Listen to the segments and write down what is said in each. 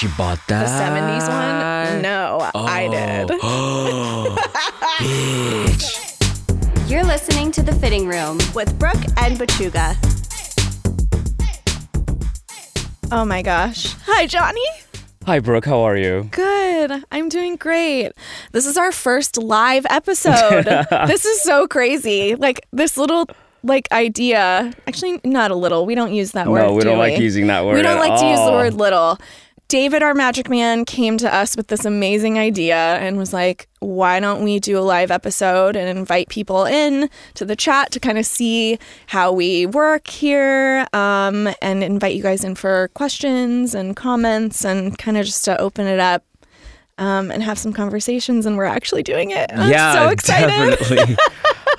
she bought that. The 70s one? No, I oh. did. Oh, bitch. You're listening to The Fitting Room. With Brooke and Pechuga. Oh my gosh. Hi, Johnny. Hi, Brooke. How are you? Good. I'm doing great. This is our first live episode. this is so crazy. Like this little like idea. Actually, not a little. We don't use that word. No, we do don't like using that word We don't at like to use the word little. David, our magic man, came to us with this amazing idea and was like, why don't we do a live episode and invite people in to the chat to kind of see how we work here um, and invite you guys in for questions and comments and kind of just to open it up um, and have some conversations. And we're actually doing it. I'm yeah, so excited. definitely.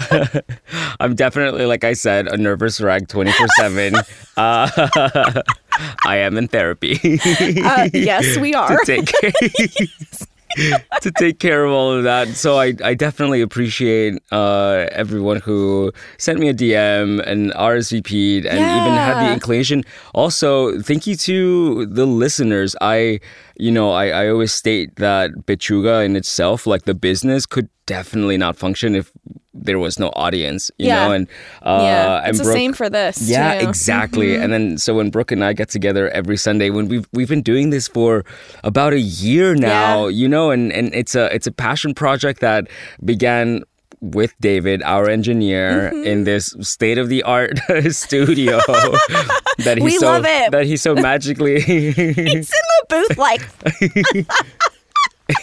I'm definitely, like I said, a nervous wreck 24 7. I am in therapy. Uh, yes, we are. to take care, to take care of all of that. So I, I definitely appreciate uh, everyone who sent me a DM and RSVP'd and even had the inclination. Also, thank you to the listeners. I, you know, I, I always state that Pechuga in itself, like the business, could definitely not function if there was no audience. You Yeah. know, and uh, yeah, and it's the same for this. yeah, too. exactly. Mm-hmm. And then so when Brooke and I get together every Sunday, when we've we've been doing this for about a year now, Yeah. you know, and and it's a it's a passion project that began with David, our engineer, Mm-hmm. in this state of the art studio that he We so love it. that he so magically It's in booth like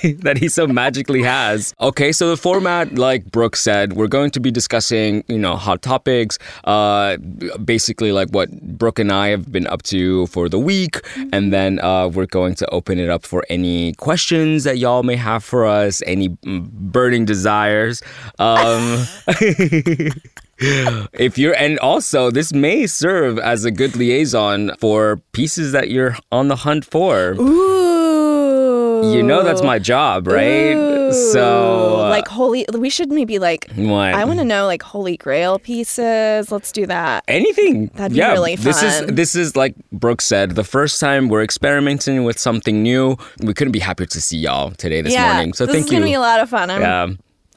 that he so magically has. Okay, so the format, like Brooke said, we're going to be discussing, you know, hot topics, uh, basically like what Brooke and I have been up to for the week, and then uh, we're going to open it up for any questions that y'all may have for us, any mm, burning desires. Um, if you're and also this may serve as a good liaison for pieces that you're on the hunt for. Ooh. you know that's my job right? So Ooh, uh, like holy we should maybe like what? I want to know like holy grail pieces. Let's do that. anything. That'd be yeah really this is this is like brooke said the first time we're experimenting with something new. We couldn't be happier to see y'all today this yeah, morning. So this thank is you. gonna be a lot of fun. I'm, yeah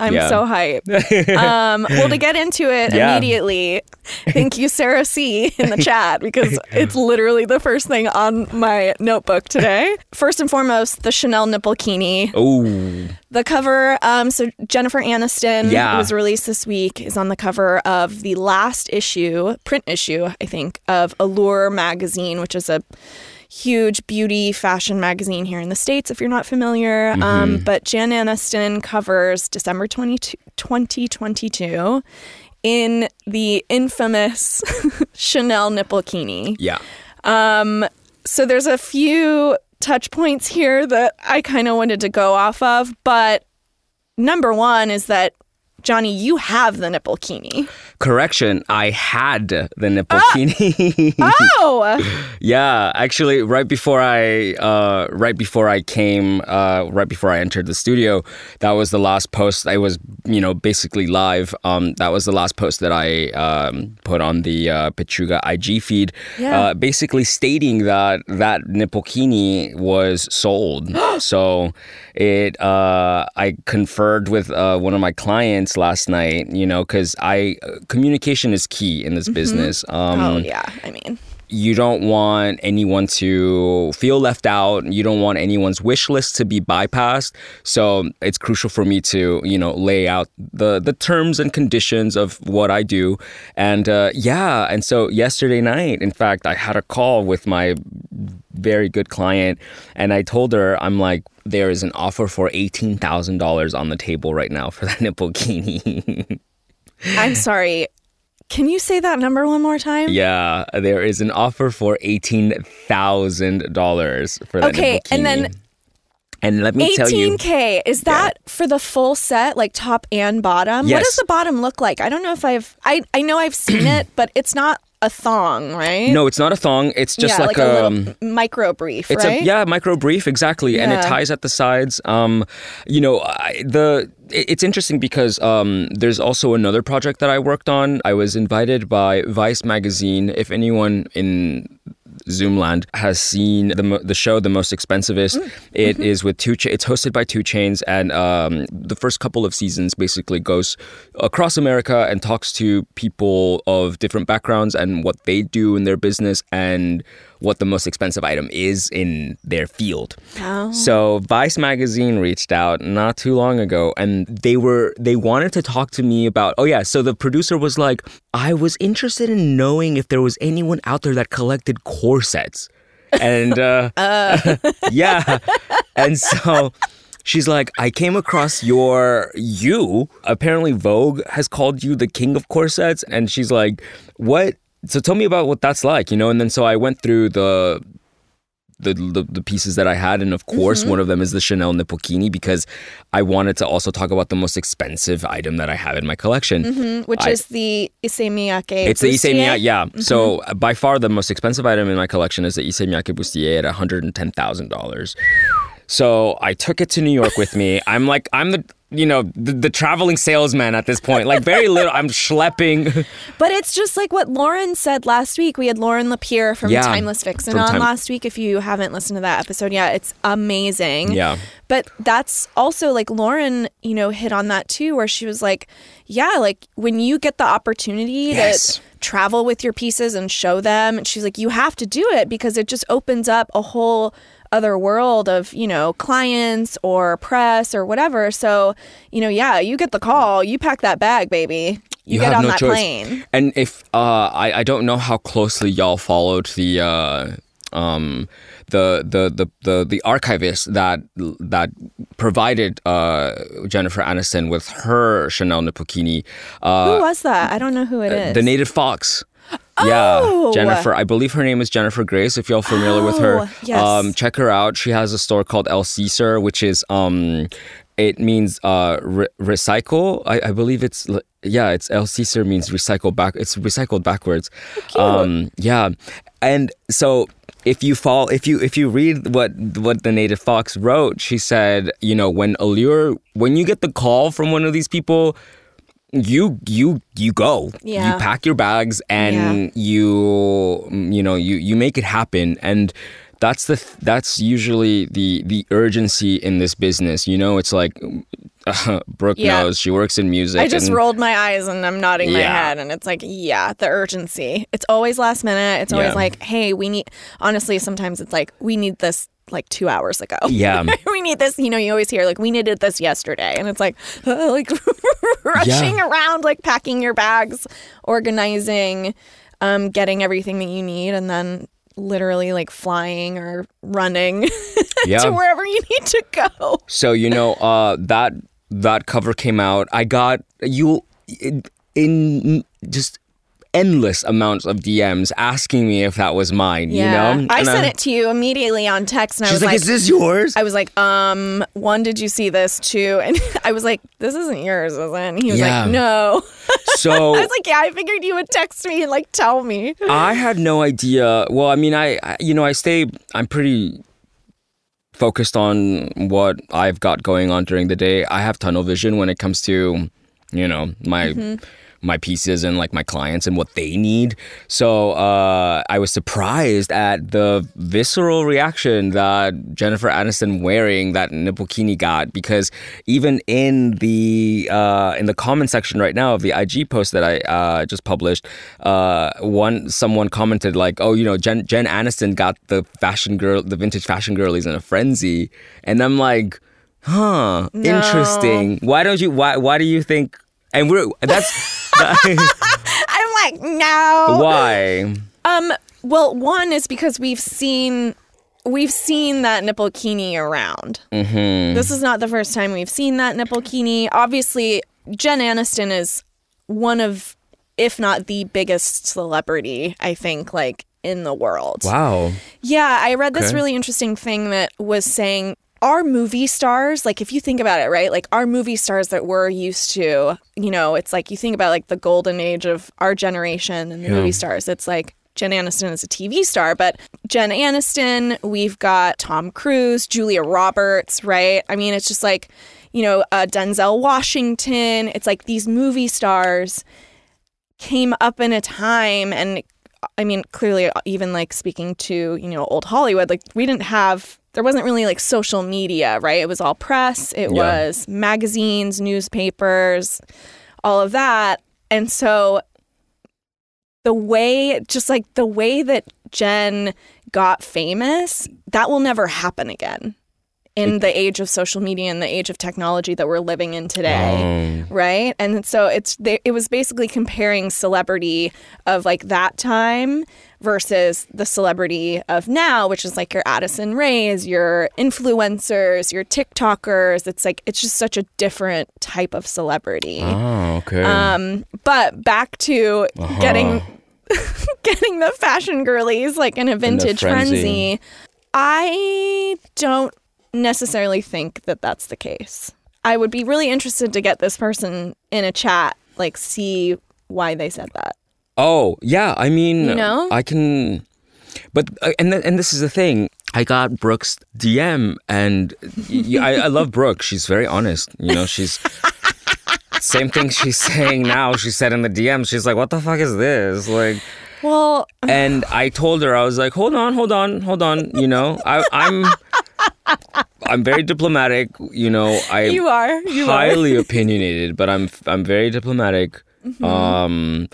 I'm yeah. so hyped. um, well, to get into it Yeah. immediately, thank you, Sarah C, in the chat because it's literally the first thing on my notebook today. First and foremost, the Chanel nipple kini. oh The cover, um, so Jennifer Aniston Yeah. was released this week, is on the cover of the last issue, print issue, I think, of Allure magazine, which is a huge beauty fashion magazine here in the States, if you're not familiar. Um, but Jen Aniston covers December 22, 2022 in the infamous Chanel nipple kini. yeah So there's a few touch points here that I kind of wanted to go off of, but number one is that Johnny, you have the nipple kini. correction i had the nipple Ah! kini Oh, Yeah, actually, right before I, uh, right before I came, uh, right before I entered the studio, that was the last post. I was, you know, basically live. Um, that was the last post that I um, put on the uh, Pechuga IG feed, Yeah. uh, basically stating that that Nippokini was sold. so it, uh, I conferred with uh, one of my clients last night. You know, because I communication is key in this business. Um, oh yeah. I mean, you don't want anyone to feel left out. You don't want anyone's wish list to be bypassed. So it's crucial for me to, you know, lay out the the terms and conditions of what I do. And uh, yeah, and so yesterday night, in fact, I had a call with my very good client, and I told her, I'm like, there is an offer for eighteen thousand dollars on the table right now for that nipple bikini. I'm sorry. Can you say that number one more time? Yeah, there is an offer for eighteen thousand dollars for that. Okay, and then and let me tell you, 18k is that for the full set like top and bottom what does the bottom look like i don't know if i've i i know i've seen it but it's not a thong right no, it's not a thong. It's just yeah like, like, a um, little micro brief It's right a yeah micro brief exactly, and it ties at the sides. Um, you know, I, the it's interesting because um, there's also another project that I worked on. I was invited by Vice magazine. If anyone in Zoomland has seen the mo- the show The Most Expensivest. It is with two. Cha- it's hosted by 2 Chainz, and um, the first couple of seasons basically goes across America and talks to people of different backgrounds and what they do in their business and what the most expensive item is in their field. Oh. So Vice magazine reached out not too long ago and they were they wanted to talk to me about oh yeah, so the producer was like, I was interested in knowing if there was anyone out there that collected corsets. And uh, yeah. And so she's like, I came across your you. Apparently Vogue has called you the king of corsets. And she's like, What so tell me about what that's like, you know? And then so I went through the the, the, the pieces that I had, and of course, Mm-hmm. one of them is the Chanel Nipokini because I wanted to also talk about the most expensive item that I have in my collection. Mm, which I- is the Issey Miyake. It's the Issey. Miyake, yeah. Mm-hmm. So uh, by far the most expensive item in my collection is the Issey Miyake bustier at one hundred and ten thousand dollars. So I took it to New York with me. I'm like I'm the you know the, the traveling salesman at this point. Like very little. I'm schlepping. But it's just like what Lauren said last week. We had Lauren Lapierre from Yeah, Timeless Vixen from on Time- last week. If you haven't listened to that episode yet, it's amazing. Yeah. But that's also like Lauren, you know, hit on that too, where she was like, yeah, like when you get the opportunity Yes. to travel with your pieces and show them, and she's like, you have to do it because it just opens up a whole other world of, you know, clients or press or whatever. So, you know, yeah, you get the call, you pack that bag, baby. You, get have on no that choice. plane. And if uh, I I don't know how closely y'all followed the uh, um the the the the the archivist that that provided uh, Jennifer Aniston with her Chanel Nipokini. Uh, Who was that? I don't know who it is. the native fox. Oh! Yeah, Jennifer. I believe her name is Jennifer Grace. If y'all familiar with her, Oh, yes. um, check her out. She has a store called El Caesar, which is um, it means uh, re- recycle. I, I believe it's yeah, it's El Caesar means recycle back. It's recycled backwards. Um, yeah, and so if you fall if you if you read what what the native fox wrote, she said, you know, when Allure when you get the call from one of these people you you you go Yeah. you pack your bags and you mm, you know you you make it happen and that's the that's usually the the urgency in this business you know it's like brooke Yeah. knows she works in music I just and- rolled my eyes and I'm nodding my head, and it's like, yeah, the urgency. It's always last minute. It's always Yeah. like, hey, we need. Honestly, sometimes it's like we need this like two hours ago. yeah we need this. You know, you always hear like we needed this yesterday, and it's like like rushing around, like packing your bags, organizing, um, getting everything that you need, and then literally like flying or running yeah to wherever you need to go. So you know uh, that that cover came out. I got you in, in just endless amounts of DMs asking me if that was mine. Yeah, you know, I And sent it to you immediately on text, and I She's was like, like, "Is this yours?" I was like, um, one, did you see this? Two, and I was like, this isn't yours, is it? And he was Yeah. like, no. so I was like, yeah, I figured you would text me and like tell me. I had no idea. Well, I mean, I, I you know I stay. I'm pretty focused on what I've got going on during the day. I have tunnel vision when it comes to you know my. My pieces and like my clients and what they need. So uh, I was surprised at the visceral reaction that Jennifer Aniston wearing that Nipokini got because even in the uh, in the comment section right now of the IG post that I uh, just published, uh, one someone commented like, "Oh, you know, Jen Jen Aniston got the fashion girl, the vintage fashion girlies in a frenzy," and I'm like, "Huh, interesting. Why don't you? Why why do you think?" And we're that's I'm like, no. why. Um, well, one is because we've seen we've seen that nipplekini around. Mm-hmm. This is not the first time we've seen that nipplekini. Obviously, Jen Aniston is one of, if not the biggest celebrity, I think, like in the world. Wow. Yeah, I read this Okay. really interesting thing that was saying our movie stars, like if you think about it, right? Like our movie stars that we're used to, you know, it's like you think about like the golden age of our generation and the Yeah. movie stars. It's like Jen Aniston is a TV star, but Jen Aniston, we've got Tom Cruise, Julia Roberts, right? I mean, it's just like, you know, uh, Denzel Washington. It's like these movie stars came up in a time and I mean, clearly, even like speaking to, you know, old Hollywood, like we didn't have, there wasn't really like social media, right? It was all press, it Yeah. was magazines, newspapers, all of that. And so the way, just like the way that Jen got famous, that will never happen again in the age of social media and the age of technology that we're living in today Um, right and so it's they, it was basically comparing celebrity of like that time versus the celebrity of now which is like your Addison Raes your influencers your tiktokers it's like it's just such a different type of celebrity oh, okay. um but back to Uh-huh. getting getting the fashion girlies like in a vintage frenzy. frenzy i don't necessarily think that that's the case i would be really interested to get this person in a chat like see why they said that Oh yeah, I mean, You know? I can, but uh, and th- and this is the thing. I got Brooke's DM, and y- y- I, I love Brooke. She's very honest. You know, she's same thing she's saying now. She said in the DM. She's like, "What the fuck is this?" Like, well and I told her I was like, "Hold on, hold on, hold on." You know, I, I'm I'm very diplomatic. You know, I you are you are highly opinionated, but I'm I'm very diplomatic. Mm-hmm. Um,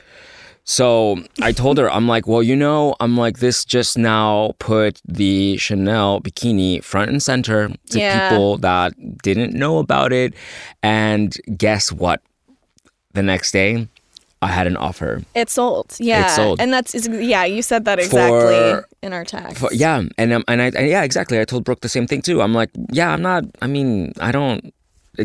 so I told her, I'm like, well, you know, I'm like, this just now put the Chanel bikini front and center to Yeah. people that didn't know about it, and guess what? The next day, I had an offer. It sold. Yeah. It sold. And that's yeah, you said that exactly For- in our text. But yeah, and um, and I and yeah, exactly. I told Brooke the same thing too. I'm like, yeah, I'm not. I mean, I don't.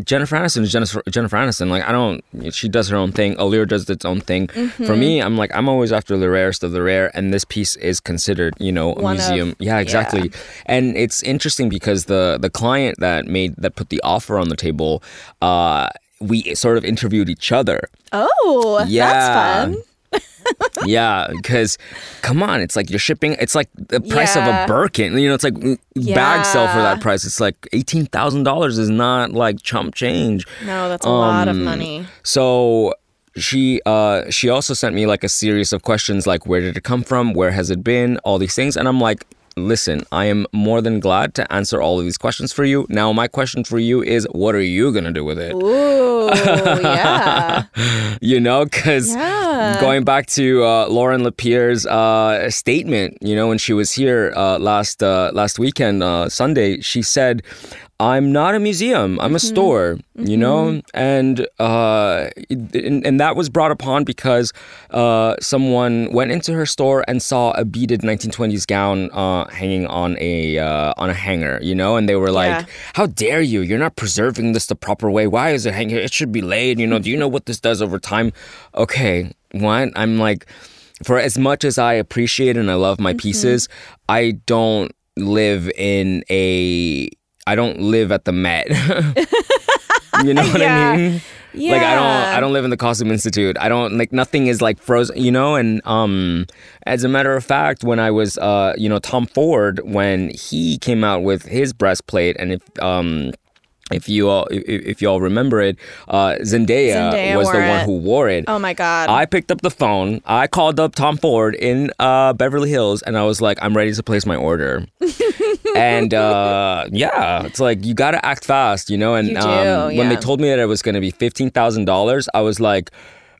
Jennifer Aniston is Jennifer, Jennifer Aniston. Like, I don't. She does her own thing. Allure does its own thing. Mm-hmm. For me, I'm like, I'm always after the rarest of the rare, and this piece is considered, you know, a One of- museum. yeah, exactly. And it's interesting because the the client that made that put the offer on the table, uh, we sort of interviewed each other. Oh, Yeah. that's fun. yeah, because come on, it's like you're shipping. It's like the price of a Birkin. You know, it's like mm, bags sell for that price. It's like eighteen thousand dollars is not like chump change. No, that's a lot of Um, money. So she uh she also sent me like a series of questions like where did it come from where has it been all these things and i'm like listen i am more than glad to answer all of these questions for you now my question for you is what are you gonna do with it Ooh, yeah. you know because Yeah. going back to uh, lauren lapierre's uh, statement you know when she was here uh, last uh, last weekend uh, sunday she said i'm not a museum i'm a store you know? And uh, and, and that was brought upon because uh, someone went into her store and saw a beaded 1920s gown uh, hanging on a uh, on a hanger you know? And they were like Yeah. how dare you? You're not preserving this the proper way. Why is it hanging? It should be laid you know? Do you know what this does over time? Okay what? I'm like for as much as i appreciate and i love my pieces i don't live in a i don't live at the met you know what Yeah. i mean Yeah. like I don't I don't live in the Costume Institute. I don't like nothing is like frozen, you know, and um as a matter of fact, when I was uh you know Tom Ford when he came out with his breastplate and if um if you all if, if you all remember it, uh Zendaya, Zendaya was the one it. who wore it. Oh my god. I picked up the phone. I called up Tom Ford in uh, Beverly Hills, and I was like, "I'm ready to place my order." and uh, yeah, it's like you gotta act fast, you know. And You do, um, when they told me that it was gonna be fifteen thousand dollars, I was like,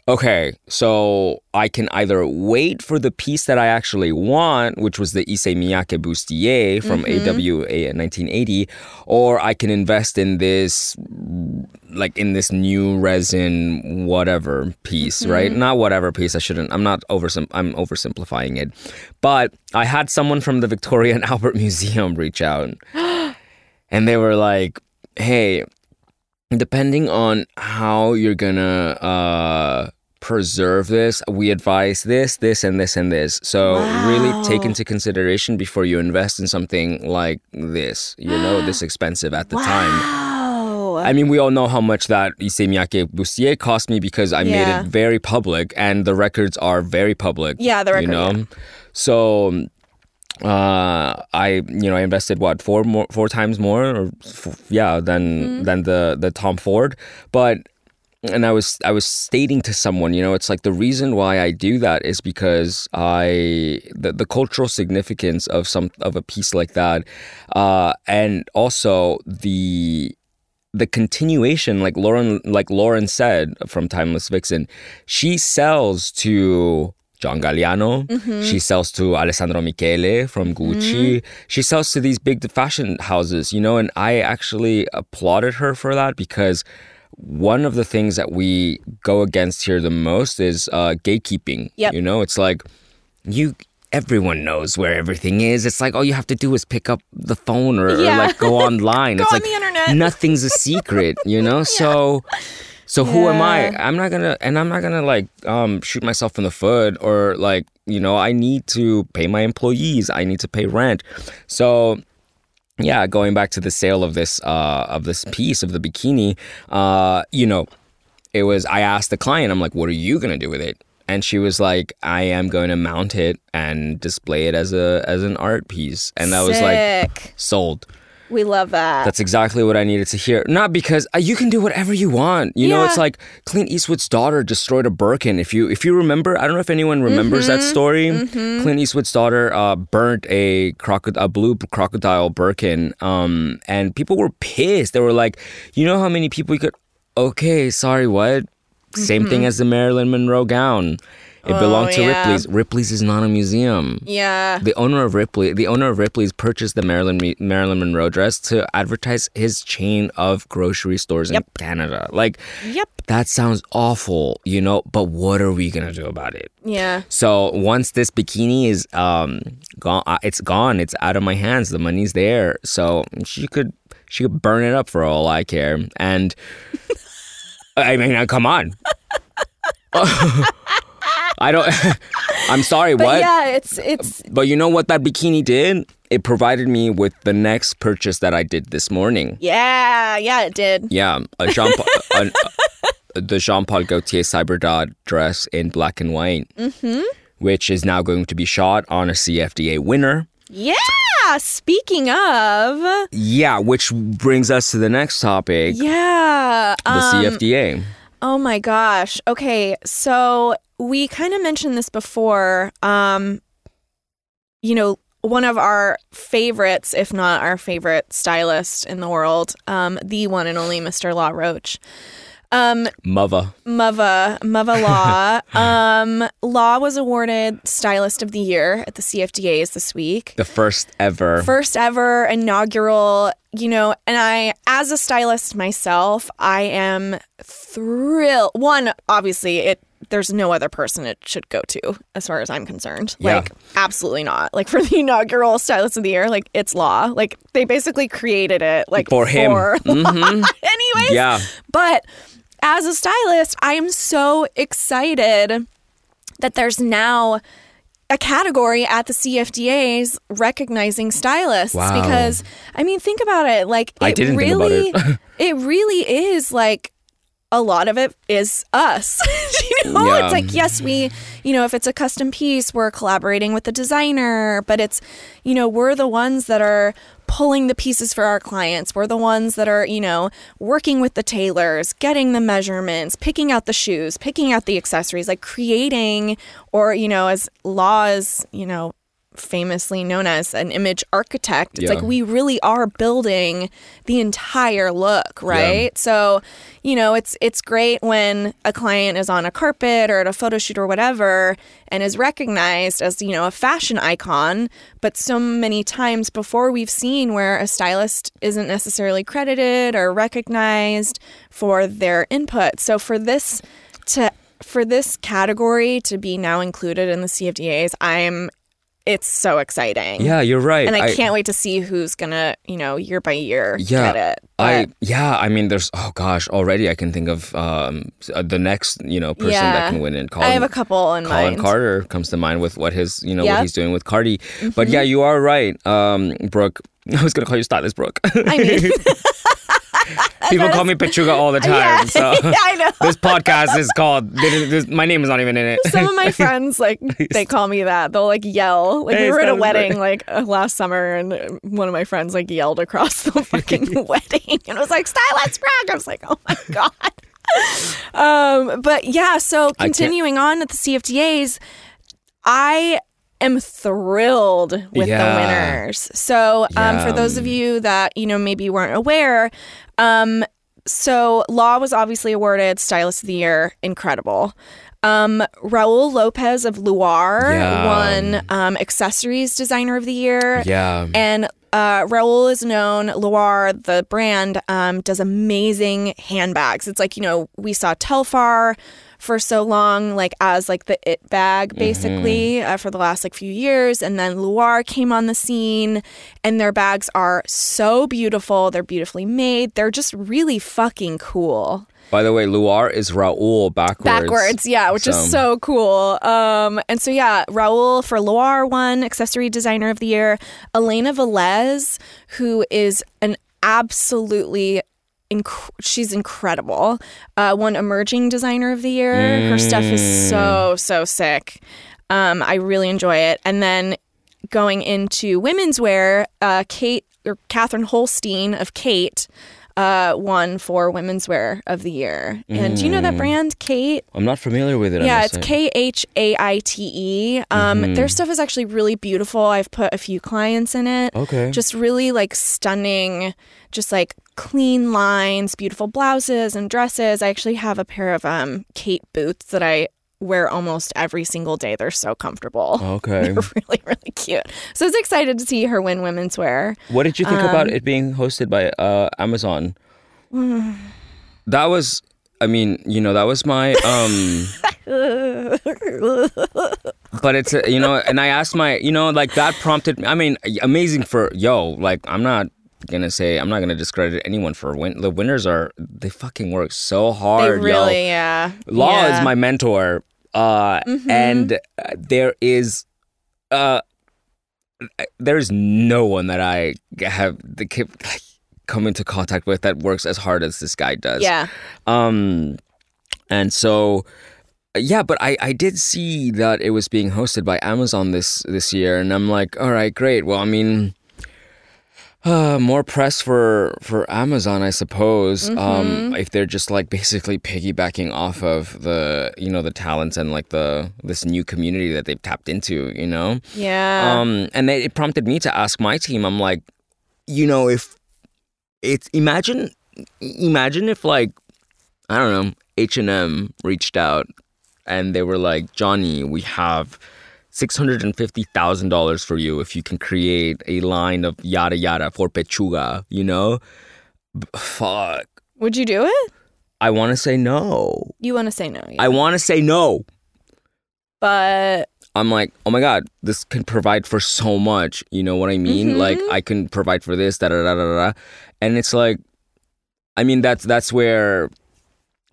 "Okay, so I can either wait for the piece that I actually want, which was the Issey Miyake bustier from Mm-hmm. AWA in 1980, or I can invest in this like in this new resin whatever piece Mm-hmm. right not whatever piece i shouldn't i'm not over i'm oversimplifying it but i had someone from the victoria and albert museum reach out and they were like hey depending on how you're gonna uh preserve this we advise this this and this and this so really take into consideration before you invest in something like this you know this expensive at the time. I mean, we all know how much that Issey Miyake bustier cost me because I made it very public, and the records are very public. Yeah, the record, You know, yeah. so uh, I you know I invested what four more four times more or f- yeah than Mm-hmm. than the the Tom Ford, but and I was I was stating to someone, you know, it's like the reason why I do that is because I the, the cultural significance of some of a piece like that, uh, and also the the continuation, like Lauren like Lauren said from Timeless Vixen, she sells to John Galliano. She sells to Alessandro Michele from Gucci. She sells to these big fashion houses, you know, and I actually applauded her for that because one of the things that we go against here the most is uh, gatekeeping. Yep. You know, it's like you everyone knows where everything is. It's like all you have to do is pick up the phone or, or, like go online. Go it's on like the internet. nothing's a secret, you know? So so who am I? I'm not gonna and I'm not gonna like um shoot myself in the foot or like, you know, I need to pay my employees. I need to pay rent. So yeah, going back to the sale of this uh of this piece of the bikini, uh, you know, it was I asked the client, I'm like, what are you gonna do with it? And she was like, I am going to mount it and display it as a as an art piece. And I was like, sold. We love that. That's exactly what I needed to hear. Not because uh, you can do whatever you want. You know, it's like Clint Eastwood's daughter destroyed a Birkin. If you if you remember, I don't know if anyone remembers Mm-hmm. that story. Clint Eastwood's daughter uh, burnt a crocodile, a blue crocodile Birkin, um, and people were pissed. They were like, you know how many people you could? Okay, sorry, what? Same thing as the Marilyn Monroe gown. It belonged to. Oh, yeah. Ripley's. Ripley's is not a museum. yeah. The owner of Ripley, the owner of Ripley's purchased the Marilyn Marilyn Monroe dress to advertise his chain of grocery stores in Canada. Like, Yep. that sounds awful, you know. But what are we gonna do about it? Yeah. So once this bikini is um gone, uh, it's gone. It's out of my hands. The money's there. So she could she could burn it up for all I care. And I mean, uh, come on. I don't. I'm sorry. But what? yeah, it's it's But you know what that bikini did? It provided me with the next purchase that I did this morning. yeah, yeah, it did. Yeah, a Jean a, a, the Jean Paul Gaultier Cyberdot dress in black and white, Mm-hmm. which is now going to be shot on a CFDA winner. Yeah. Speaking of, Yeah, which brings us to the next topic, yeah. the um, CFDA. Oh my gosh. Okay, so we kind of mentioned this before. Um, you know, one of our favorites, if not our favorite stylist in the world, um, the one and only Mr. Law Roach. Um, Mother. Mava, Mava Law. um, Law was awarded Stylist of the Year at the CFDAs this week. The first ever. First ever inaugural, you know, and I, as a stylist myself, I am thrilled. One, obviously, it there's no other person it should go to, as far as I'm concerned. Yeah. Like, absolutely not. Like for the inaugural Stylist of the Year, like it's Law. Like they basically created it, like For him. Mm-hmm. Anyways, yeah. but as a stylist, I am so excited that there's now a category at the CFDAs recognizing stylists Wow. because I mean think about it like it I didn't think about really it. it really is like a lot of it is us. you know, Yeah. it's like yes, we, you know, if it's a custom piece, we're collaborating with the designer, but it's, you know, we're the ones that are pulling the pieces for our clients. We're the ones that are, you know, working with the tailors, getting the measurements, picking out the shoes, picking out the accessories, like creating or, you know, as laws, you know, famously known as an image architect. It's Yeah. like we really are building the entire look, right? So, you know, it's it's great when a client is on a carpet or at a photo shoot or whatever and is recognized as, you know, a fashion icon, but so many times before we've seen where a stylist isn't necessarily credited or recognized for their input. So for this to for this category to be now included in the CFDAs, I'm it's so exciting. Yeah, you're right. And I, can't wait to see who's gonna, you know, year by year yeah, get it. I yeah, I mean, there's oh gosh, already I can think of um uh, the next you know person Yeah. that can win it. Kollin, I have a couple in Kollin mind. Carter comes to mind with what his you know Yep. Mm-hmm. what he's doing with Cardi. But yeah, you are right, um, Brooke. I was gonna call you Stylist Brooke. I mean, People call me Pechuga all the time. yeah, So yeah, I know. this podcast is called. this- my name is not even in it. Some of my friends like they call me that. They'll like yell. Like Hey, we were at a wedding like uh, last summer, and one of my friends like yelled across the fucking wedding, and it was like Stylist Brooke. I was like, oh my god. um, but yeah, so continuing on at the CFDAs, I am thrilled with Yeah. the winners. So um, for those of you that you know maybe weren't aware, um, so Law was obviously awarded Stylist of the Year, incredible. Um, Raul Lopez of Luar Yeah. won um, Accessories Designer of the Year. Yeah. And uh, Raul is known, Luar, the brand, um, does amazing handbags. It's like, you know, we saw Telfar for so long, like as like the it bag, basically, uh, for the last like few years. And then Luar came on the scene, and their bags are so beautiful. They're beautifully made. They're just really fucking cool. By the way, Luar is Raul backwards. Backwards, yeah, which is so cool. Um, and so yeah, Raul for Luar won accessory designer of the year. Elena Velez, who is an absolutely inc- she's incredible. Uh, won emerging designer of the year. Her stuff is so so sick. Um, I really enjoy it. And then going into women's wear, uh, Kate or Catherine Holstein of Khaite. Uh, won for women's wear of the year, and do you know that brand, Khaite? I'm not familiar with it. Yeah, it's. K H A I T E. Um, Their stuff is actually really beautiful. I've put a few clients in it. Okay. Just really like stunning, just like clean lines, beautiful blouses and dresses. I actually have a pair of um Khaite boots that I wear almost every single day. They're so comfortable. Okay. They're really, really cute. So I was excited to see her win women's wear. What did you think about Um, it being hosted by uh, Amazon? that was, I mean, you know, that was my. um But it's a, you know, and I asked my, you know, like that prompted. me- I mean, amazing for yo. Like I'm not gonna say I'm not gonna discredit anyone for win. The winners are they fucking work so They hard. yo. really, yeah. Law yeah. Mm-hmm. is my mentor, uh, and uh, there is, uh, there's no one that I have the like, come into contact with that works as hard as this guy does. Yeah. Um, and so, yeah, but I, I did see that it was being hosted by Amazon this this year, and I'm like, all right, great. Well, I mean, uh, more press for for Amazon, I suppose. Um, if they're just like basically piggybacking off of the you know the talents and like the this new community that they've tapped into, you know. Yeah. Um, and then it prompted me to ask my team. I'm like, you know, if it's imagine, imagine if like, I don't know, H and M reached out and they were like, Johnny, we have six hundred and fifty thousand dollars for you if you can create a line of yada yada for Pechuga. You know, B- fuck. Would you do it? I want to say no. You want to say no. yeah. I want to say no. but I'm like, oh my god, this can provide for so much. You know what I mean? Mm-hmm. Like I can provide for this, da da da da da, and it's like, I mean that's that's where,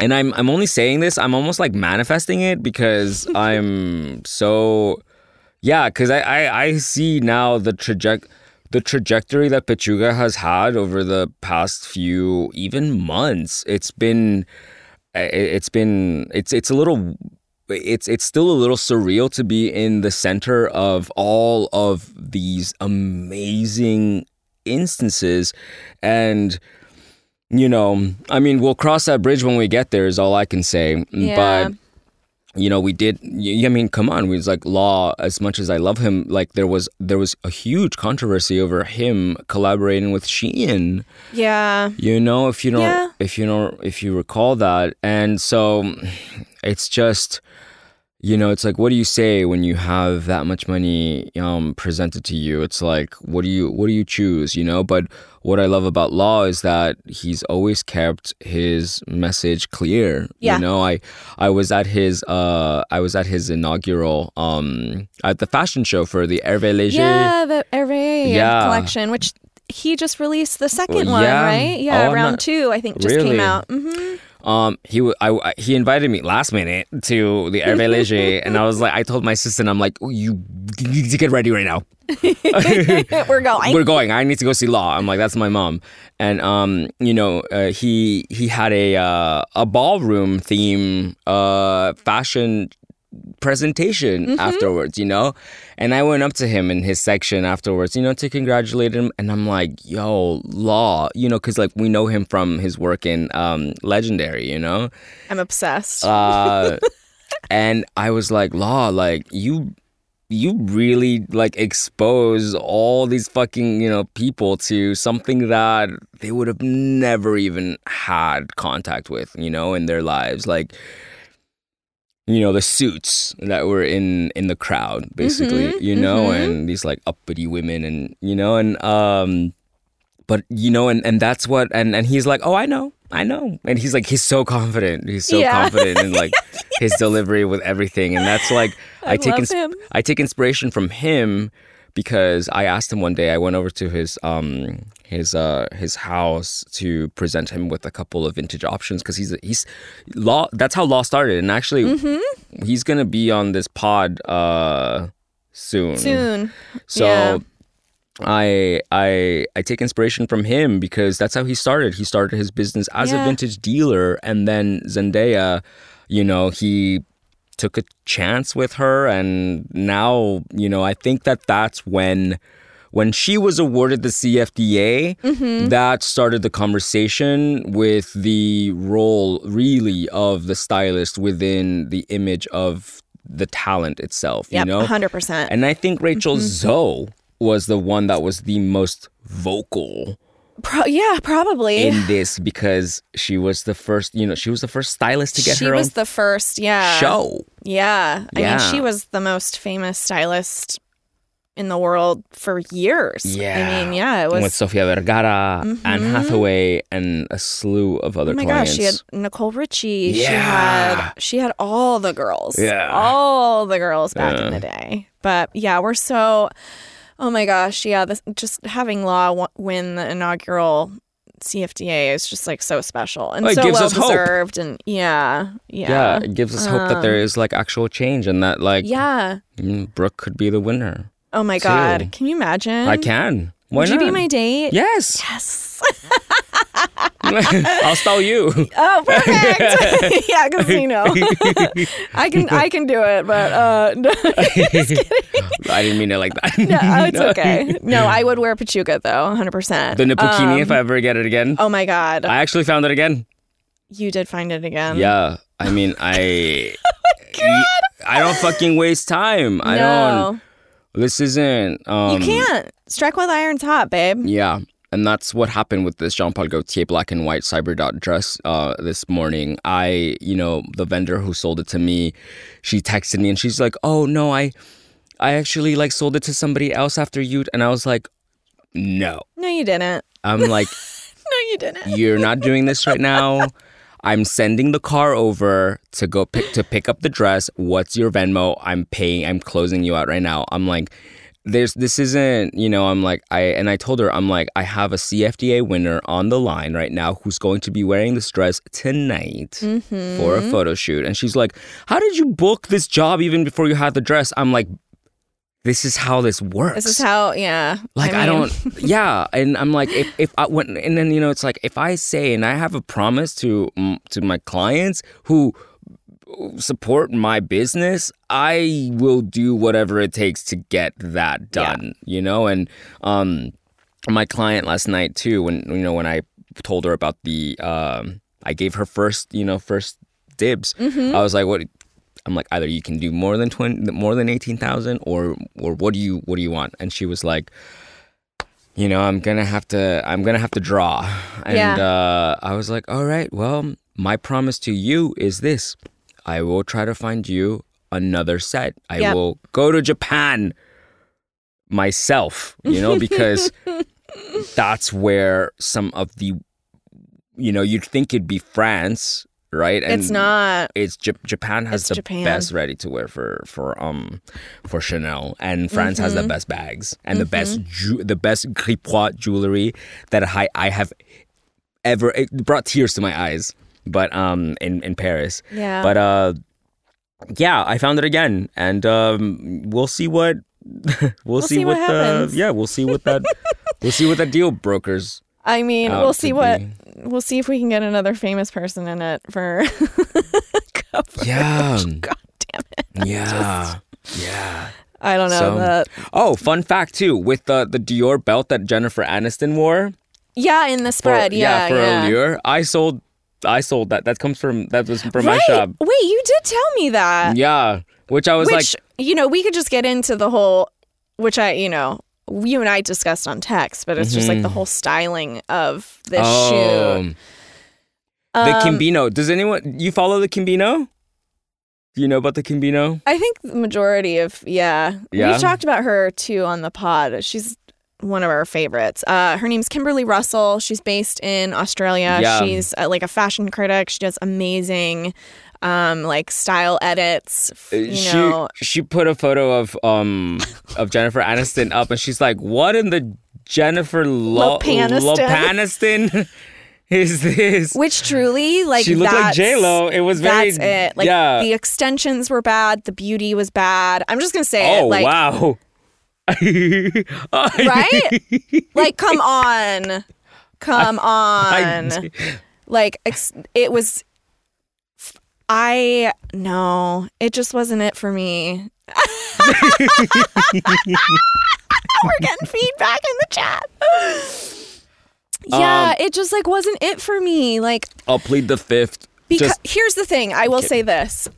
and I'm I'm only saying this. I'm almost like manifesting it because I'm so, yeah, because I, I I see now the traje- the trajectory that Pechuga has had over the past few even months. It's been, eh, eh, it's been it's it's a little it's it's still a little surreal to be in the center of all of these amazing instances and you know i mean we'll cross that bridge when we get there is all i can say Yeah. but you know we did i mean come on we was like law as much as i love him like there was there was a huge controversy over him collaborating with Shein yeah. you know if you don't Yeah. if you know if you recall that and so it's just you know it's like what do you say when you have that much money um presented to you it's like what do you what do you choose you know but what i love about law is that he's always kept his message clear Yeah. you know i i was at his uh i was at his inaugural um at the fashion show for the hervé léger Yeah, the Hervé Yeah. collection, which he just released the second Well, one, yeah. right? Yeah, Oh, round not- two, I think, just Really? came out. hmm Um, he w- I, I- he invited me last minute to the Hervé Léger, and I was like, I told my sister, I'm like, oh, you, you need to get ready right now. We're going. We're going. I need to go see Law. I'm like, that's my mom, and um, you know, uh, he he had a uh, a ballroom theme uh fashion presentation Mm-hmm. afterwards, you know? And I went up to him in his section afterwards, you know, to congratulate him. And I'm like, yo, Law, you know, because like we know him from his work in um, Legendary, you know? I'm obsessed. Uh, and I was like, Law, like you. You really like expose all these fucking, you know, people to something that they would have never even had contact with, you know, in their lives. Like, you know the suits that were in in the crowd basically you know and these like uppity women and you know and um but you know and and that's what and and he's like oh i know i know and he's like he's so confident he's so Yeah. confident in like his delivery with everything and that's like i, I take him. i take inspiration from him because i asked him one day i went over to his um his uh his house to present him with a couple of vintage options because he's he's law that's how law started and actually Mm-hmm. he's gonna be on this pod uh soon Soon. so Yeah. I I I take inspiration from him because that's how he started. He started his business as a vintage dealer and then Zendaya, you know, he took a chance with her and now, you know, I think that that's when when she was awarded the CFDA, Mm-hmm. that started the conversation with the role really of the stylist within the image of the talent itself, Yep, you know? 100%. And I think Rachel Mm-hmm. Zoe was the one that was the most vocal Pro- yeah, probably. in this because she was the first, you know, she was the first stylist to get she her She was the first, yeah. show. Yeah. I Yeah. mean, she was the most famous stylist in the world for years. Yeah. I mean, yeah, it was. with Sofia Vergara, Anne Hathaway, and a slew of other Oh my clients. gosh, she had Nicole Richie. Yeah. She had she had all the girls. Yeah. All the girls back in the day. But yeah, we're so Oh my gosh, yeah, this, just having Law win the inaugural CFDA is just like so special and so well deserved and yeah, yeah. yeah, it gives us hope that there is like actual change and that like Yeah. mm, Brooke could be the winner. Oh my Too. god. Can you imagine? I can. Why Would not? you be my date? Yes, Yes. I'll stall you. Oh, perfect. yeah, because you know, I can I can do it, but uh, no, I didn't mean it like that. no, it's okay. No, I would wear Pechuga though, hundred percent. The Nipukini, if I ever get it again. Oh my god, I actually found it again. you did find it again. Yeah, I mean, I. God. I don't fucking waste time. I don't. This isn't. Um, you can't strike while the iron's hot, babe. Yeah. And that's what happened with this Jean Paul Gaultier black and white cyber dot dress uh, this morning. I, you know, the vendor who sold it to me, she texted me and she's like, "Oh no, I, I actually like sold it to somebody else after you." And I was like, "No." No, you didn't. I'm like, No, you didn't. "You're not doing this right now." I'm sending the car over to go pick to pick up the dress. What's your Venmo? I'm paying. I'm closing you out right now. I'm like, there's this isn't you know. I'm like I and I told her I'm like I have a CFDA winner on the line right now who's going to be wearing this dress tonight for a mm-hmm. photo shoot, and she's like, how did you book this job even before you had the dress? I'm like, this is how this works. This is how. Yeah. Like I, mean, don't, yeah, and I'm like, if if I when and then you know it's like if I say and I have a promise to to my clients who support my business, I will do whatever it takes to get that done. You know, and um, my client last night too, when you know when I told her about the um, I gave her first you know first dibs. Mm-hmm. I was like, what? I'm like, either you can do more than twenty, more than eighteen thousand, or or what do you what do you want? And she was like, you know, I'm gonna have to I'm gonna have to draw. And Yeah. uh, I was like, all right, well, my promise to you is this: I will try to find you another set. I Yep. will go to Japan myself, you know, because that's where some of the, you know, you'd think it'd be France, right? And It's not. it's J- Japan has It's the Japan. best ready to wear for for um for Chanel, and France has Mm-hmm. the best bags and the best ju- the best Gripoix jewelry that I I have ever. It brought tears to my eyes, but um in in Paris. Yeah. But uh, yeah, I found it again, and um, we'll see what we'll, see, see what what, the yeah we'll see what that we'll see what that deal brokers. I mean, we'll see what. be. We'll see if we can get another famous person in it for cover. Yeah. God damn it. Yeah. yeah. I don't know So- that. Oh, fun fact too, with the the Dior belt that Jennifer Aniston wore. Yeah, in the for- spread. yeah, for yeah. Allure. I sold I sold that. That comes from that was from my shop. Wait, you did tell me that. Yeah. Which I was which like you know we could just get into the whole which i you know you and i discussed on text but it's just like the whole styling of this oh, shoot the Um, Kimbino. Does anyone you follow the Kimbino? Do you know about the Kimbino? i think the majority of yeah. Yeah? we've talked about her too on the pod she's one of our favorites uh, her name's kimberly russell she's based in australia Yeah. she's uh, like a fashion critic she does amazing um, like style edits you Uh, she know she put a photo of um of Jennifer Aniston up, and she's like, "What in the Jennifer Lo- Lopaniston. Lopaniston is this?" Which truly, like She looked like J-Lo. It was very- that's it. Like yeah. the extensions were bad, the beauty was bad. I'm just gonna say Oh it. Like, wow! right? like, come on, come on. I- like, ex- it was. I no, it just wasn't it for me. We're getting feedback in the chat. Yeah, Um, it just like wasn't it for me. Like I'll plead the fifth. Because Just here's the thing, I will say this.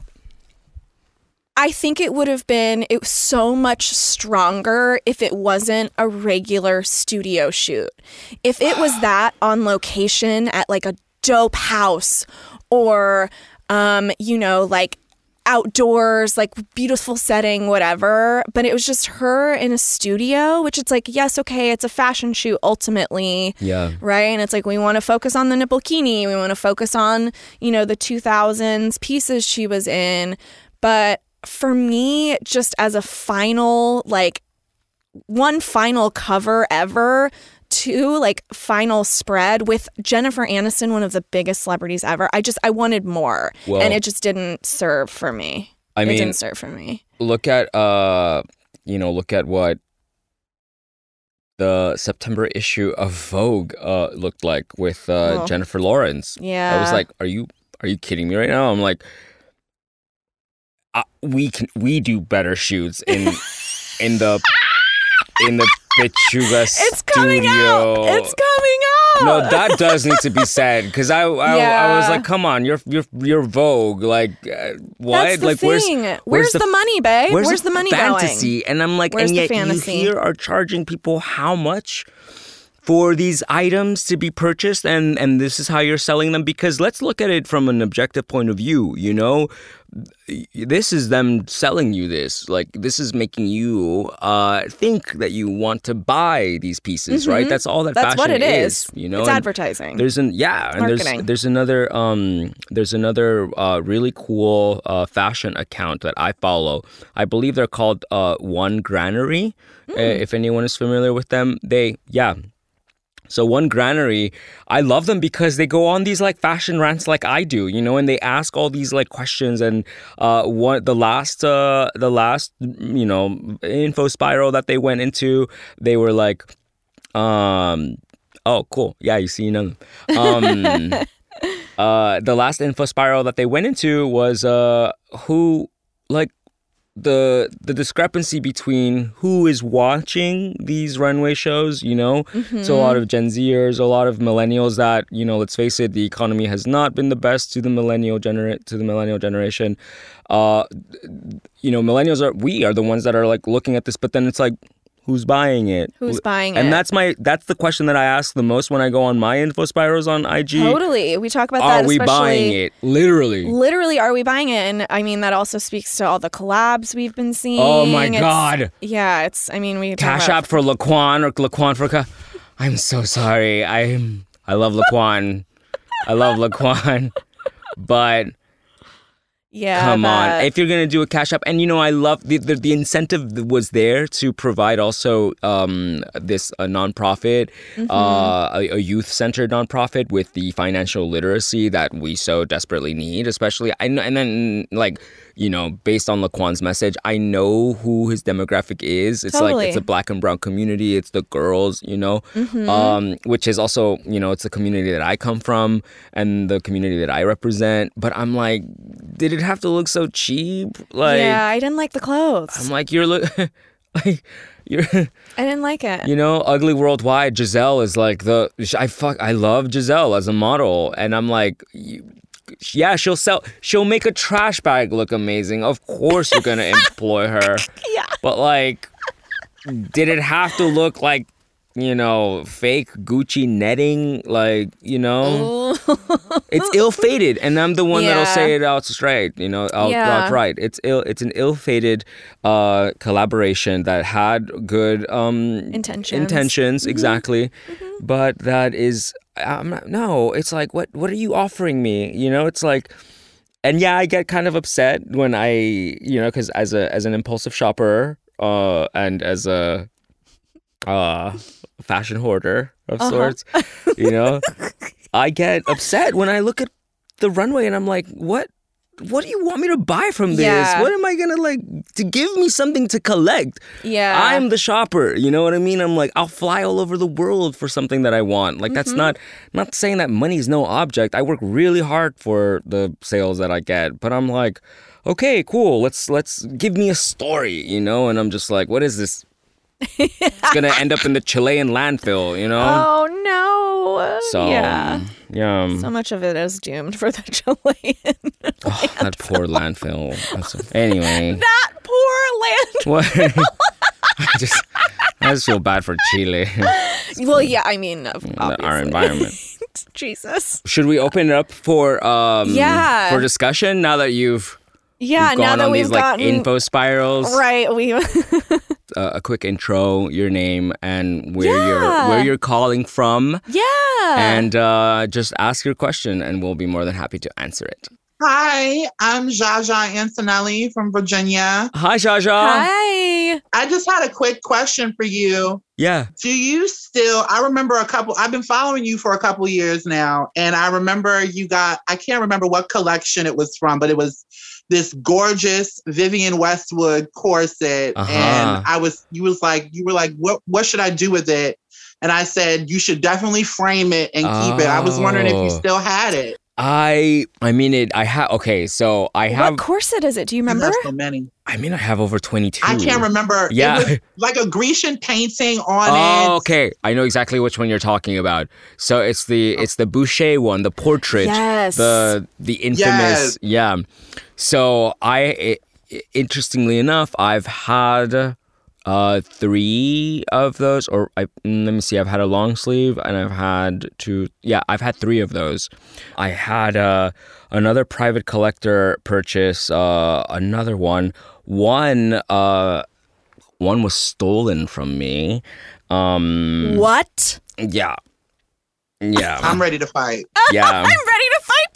I think it would have been it was so much stronger if it wasn't a regular studio shoot. If it was that on location at like a dope house or um you know like outdoors like beautiful setting whatever but it was just her in a studio which it's like yes okay it's a fashion shoot ultimately yeah. right? And it's like we want to focus on the nipple bikini, we want to focus on you know the 2000s pieces she was in, but for me, just as a final like one final cover ever. Two like final spread with Jennifer Aniston, one of the biggest celebrities ever. I just I wanted more, Well- and it just didn't serve for me. I mean it mean, didn't serve for me. look at uh, you know, look at what the September issue of Vogue uh looked like with uh Oh. Jennifer Lawrence. Yeah, I was like, "Are you are you kidding me right now?" I'm like, uh, "We can we do better shoots in in the in the Pechuga it's coming studio." out. It's coming out. no, that does need to be said because I, I, I was like, come on, you're you're you're Vogue, like uh, what? That's the like thing. where's Where's, the, money, babe? Where's, the, money fantasy? And I'm like, Where's and yet fantasy? you here are charging people how much for these items to be purchased, and and this is how you're selling them. Because let's look at it from an objective point of view. You know, this is them selling you this. Like this is making you uh, think that you want to buy these pieces, right? That's all that Mm-hmm. That's what fashion it is. You know, it's And- advertising. there's an yeah, and there's Marketing. there's another um there's another uh, really cool uh, fashion account that I follow. I believe they're called uh, One Granary. Uh, if anyone is familiar with them, they yeah. So one granary, I love them because they go on these like fashion rants like I do, you know, and they ask all these like questions. And uh, what the last uh, the last you know info spiral that they went into, they were like, um, oh cool, yeah, you see them. Um, uh, the last info spiral that they went into was uh, who like the the discrepancy between who is watching these runway shows you know? So a lot of gen zers a lot of millennials that you know let's face it the economy has not been the best to the millennial gener- to the millennial generation. Uh you know millennials are we are the ones that are like looking at this but then it's like who's buying it Who's buying and it? And that's my that's the question that i ask the most when i go on my info spirals on ig totally. We talk about are that. Are we buying it literally Literally, are we buying it? And I mean, that also speaks to all the collabs we've been seeing. Oh my It's- God. Yeah, it's. I mean, we Cash App for Laquan or Laquan for. Ca- I'm so sorry. I'm I love Laquan. I love Laquan, but Yeah, come that- on. If you're gonna do a Cash App, and you know, I love the the, the incentive was there to provide also um, this a nonprofit, Mm-hmm. uh, a, a youth centered nonprofit with the financial literacy that we so desperately need. Especially, I know, and then like you know, based on Laquan's message, I know who his demographic is. It's like it's a black and brown community. It's the girls, you know, Mm-hmm. um, which is also you know it's the community that I come from and the community that I represent. But I'm like, did it have to look so cheap? Like yeah, I didn't like the clothes. I'm like you're look like you're I didn't like it. you know ugly worldwide. Giselle is like the I fuck I love Giselle as a model, and I'm like. You, yeah, she'll sell. She'll make a trash bag look amazing. Of course, you're gonna employ her. Yeah. But like, did it have to look like, you know, fake Gucci netting? Like, you know, it's ill-fated, and I'm the one that'll say it out straight. You know, out, Yeah. outright. It's ill. It's an ill-fated uh, collaboration that had good um, Intentions. intentions exactly, but that is I'm not, no. It's like what what are you offering me? You know, it's like. And yeah, I get kind of upset when I, you know, because as a as an impulsive shopper, uh, and as a uh fashion hoarder of uh-huh. sorts, you know, I get upset when I look at the runway and I'm like, what? What do you want me to buy from this? Yeah. What am I gonna like to give me something to collect? Yeah. I'm the shopper. You know what I mean? I'm like, I'll fly all over the world for something that I want. Like that's mm-hmm. not not saying that money's no object. I work really hard for the sales that I get, but I'm like, okay, cool. Let's let's give me a story, you know? And I'm just like, what is this? It's gonna end up in the Chilean landfill, you know? Oh no. so yeah. yeah. So much of it is doomed for the Chilean. Oh, that poor landfill. That's- anyway, that poor land. what? I just I just feel bad for Chile, Well, yeah, I mean, of- our environment. Jesus. Should we open it up for um Yeah. for discussion now that you've Yeah, now that we've these like gotten info spirals? right, we Uh, a quick intro, your name and where you're where you're calling from, yeah, and uh, just ask your question, and we'll be more than happy to answer it. Hi, I'm Jaja Antonelli from Virginia. Hi, Jaja. hi. I just had a quick question for you. Yeah. Do you still? I remember a couple. I've been following you for a couple years now, and I remember you got. I can't remember what collection it was from, but it was this gorgeous Vivienne Westwood corset, Uh-huh. and I was. You was like, you were like, what? What should I do with it? And I said, you should definitely frame it and keep it. I was wondering if you Oh. still had it. I I mean it. I have okay. So I have. what corset is it? Do you remember? There's so many. I mean I have over twenty two. I can't remember. Yeah. It was like a Grecian painting on Oh, it. okay. I know exactly which one you're talking about. So it's the oh. it's the Boucher one, the portrait, Yes. the the infamous, yeah. So I, i- interestingly enough, I've had uh three of those, or I let me see, I've had a long sleeve and I've had two. Yeah, I've had three of those. I had uh another private collector purchase uh another one. One uh one was stolen from me. Um What? yeah. Yeah. I'm ready to fight. yeah. I'm ready to fight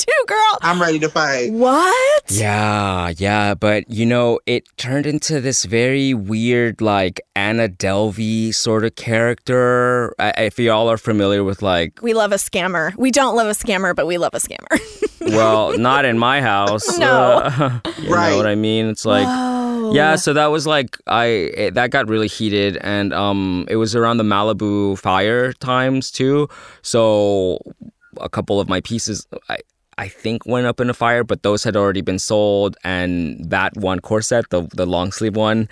too, girl. I'm ready to fight. What? Yeah, yeah, but you know, it turned into this very weird, like Anna Delvey sort of character. I, if y'all are familiar with, like, We love a scammer. We don't love a scammer, but we love a scammer. well, not in my house. No. uh, you Right. know what I mean? It's like, Whoa. yeah. So that was like, I it, that got really heated, and um, it was around the Malibu fire times too. So a couple of my pieces, I. I think went up in a fire, but those had already been sold, and that one corset, the the long sleeve one,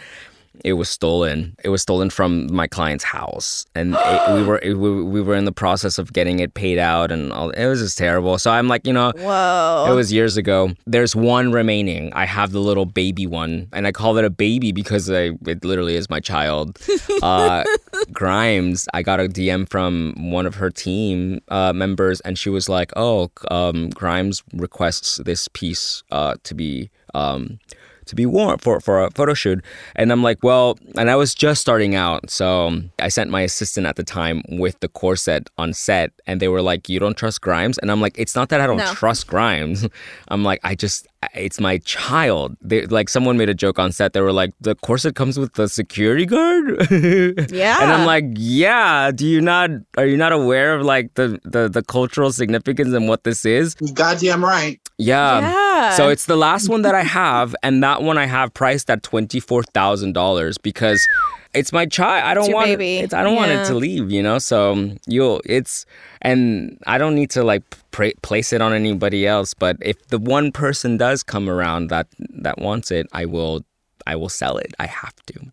it was stolen. It was stolen from my client's house, and it, we were it, we, we were in the process of getting it paid out, and all, it was just terrible. So I'm like, you know, Whoa. it was years ago. There's one remaining. I have the little baby one, and I call it a baby because I, it literally is my child. Uh, Grimes, I got a DM from one of her team uh, members, and she was like, "Oh, um, Grimes requests this piece uh, to be." Um, to be worn for, for a photo shoot. And I'm like, well, and I was just starting out. So I sent my assistant at the time with the corset on set. And they were like, you don't trust Grimes? And I'm like, it's not that I don't No. trust Grimes. I'm like, I just, it's my child. They, like someone made a joke on set. They were like, the corset comes with the security guard? Yeah. And I'm like, yeah, do you not, are you not aware of like the, the, the cultural significance and what this is? You goddamn right. Yeah. Yeah. So it's the last one that I have, and that one I have priced at twenty four thousand dollars because it's my child. I don't want baby. It, it's, I don't want it to leave. You know. So you'll it's and I don't need to like pra- place it on anybody else. But if the one person does come around that that wants it, I will I will sell it. I have to.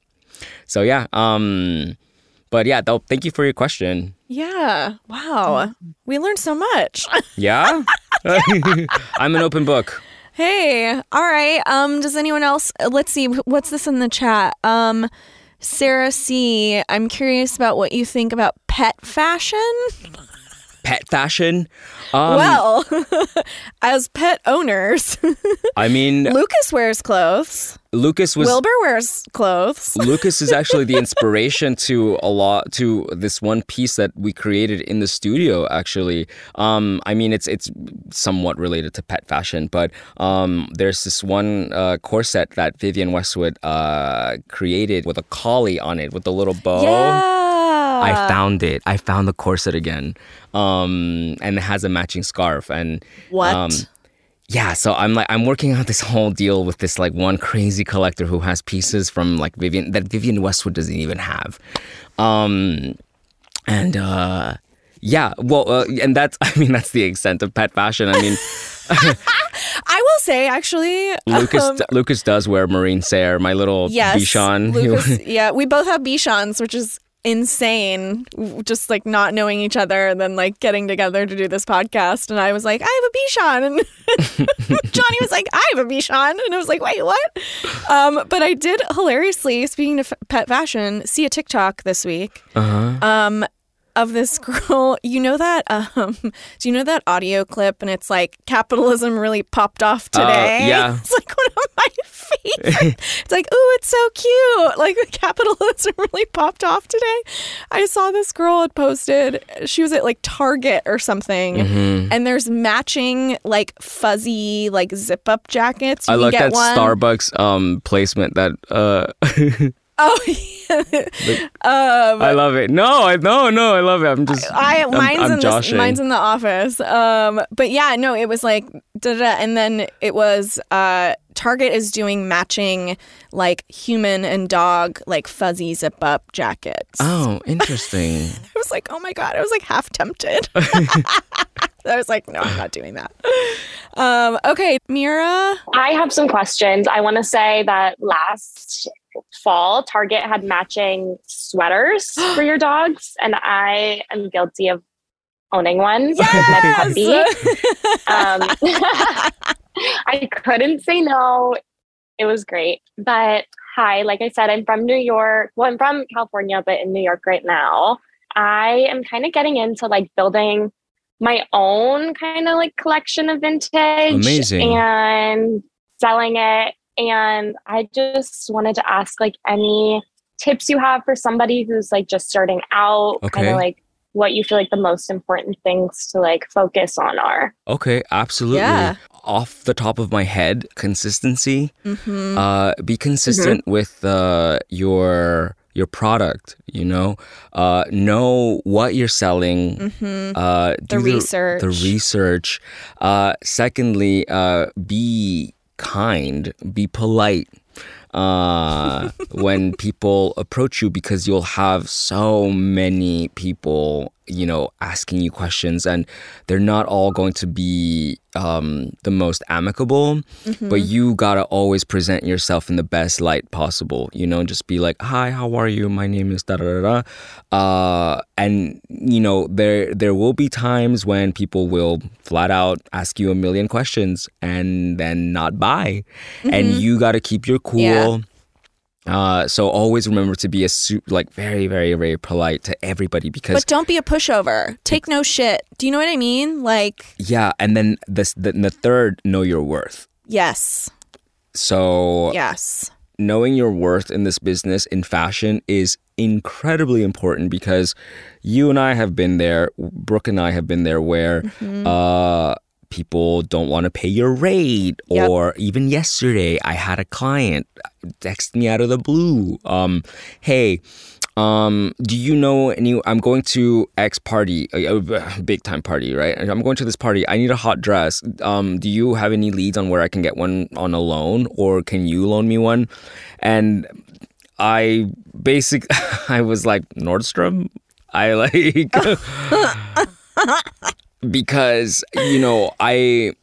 So yeah. Um. But yeah, though, thank you for your question. Yeah. Wow. We learned so much. Yeah. I'm an open book. Hey, all right. Um, does anyone else? uh, Let's see. What's this in the chat? Um, Sarah C. I'm curious about what you think about pet fashion. Pet fashion. Um, well, as pet owners, I mean, Lucas wears clothes. Lucas was Wilbur wears clothes. Lucas is actually the inspiration to a lot to this one piece that we created in the studio. Actually, um, I mean it's it's somewhat related to pet fashion, but um, there's this one uh, corset that Vivienne Westwood uh, created with a collie on it with a little bow. Yeah. I found it. I found the corset again, um, and it has a matching scarf. And What? um, yeah, so I'm like I'm working out this whole deal with this like one crazy collector who has pieces from like Vivienne that Vivienne Westwood doesn't even have, um, and uh, yeah, well, uh, and that's I mean that's the extent of pet fashion. I mean, I will say, actually, Lucas um, Lucas does wear marine serre, my little yes, Bichon. Lucas, yeah, we both have Bichons, which is insane. Just like not knowing each other and then like getting together to do this podcast. And I was like, I have a Bichon, and Johnny was like, I have a Bichon, and I was like, wait, what? Um, but I did hilariously, speaking of pet fashion, see a TikTok this week. uh-huh. um of this girl you know that um do you know that audio clip and it's like capitalism really popped off today Uh, yeah. it's like one of my favorite it's like oh, it's so cute like capitalism really popped off today i saw this girl had posted she was at like target or something Mm-hmm. and there's matching like fuzzy like zip up jackets you I can like get that one. Starbucks um placement that uh oh yeah um I love it. No, I no no I love it. I'm just I I'm- mine's I'm in the, mine's in the office. Um, but yeah, no, it was like da da, and then it was uh, Target is doing matching like human and dog like fuzzy zip up jackets. Oh, interesting. I was like, oh my god, I was like half tempted. I was like, no, I'm not doing that. Um, okay, Mira. I have some questions. I want to say that last fall, Target had matching sweaters for your dogs, and I am guilty of owning one with my puppy. Um, I couldn't say no. It was great. But hi, like I said, I'm from New York. Well, I'm from California, but in New York right now. I am kind of getting into like building my own kind of like collection of vintage Amazing. and selling it. And I just wanted to ask like any tips you have for somebody who's like just starting out, kind Okay. of like what you feel like the most important things to like focus on are. Okay, absolutely. Yeah. Off the top of my head, consistency. Mm-hmm. Uh, be consistent with uh, your your product. You know, uh, know what you're selling. Mm-hmm. Uh, The do research. The research. Uh, secondly, uh, be kind. Be polite. Uh, when people approach you, because you'll have so many people, you know, asking you questions, and they're not all going to be um, the most amicable. But you gotta always present yourself in the best light possible. You know, just be like, "Hi, how are you? My name is da da da." da." Uh, and you know, there there will be times when people will flat out ask you a million questions and then not buy, and you gotta keep your cool. Yeah. Uh, so always remember to be a su- like very very very polite to everybody because But don't be a pushover. Take no shit. Do you know what I mean? Like, yeah, and then this the, the third know your worth. yes, So yes. knowing your worth in this business in fashion is incredibly important because you and I have been there, Brooke and I have been there where Mm-hmm. uh people don't want to pay your rate Yep. or even yesterday I had a client text me out of the blue um hey Um, do you know any? I'm going to X party, a, a big time party, right? I'm going to this party. I need a hot dress. Um, do you have any leads on where I can get one on a loan, or can you loan me one? And I basic, I was like Nordstrom. I like because you know I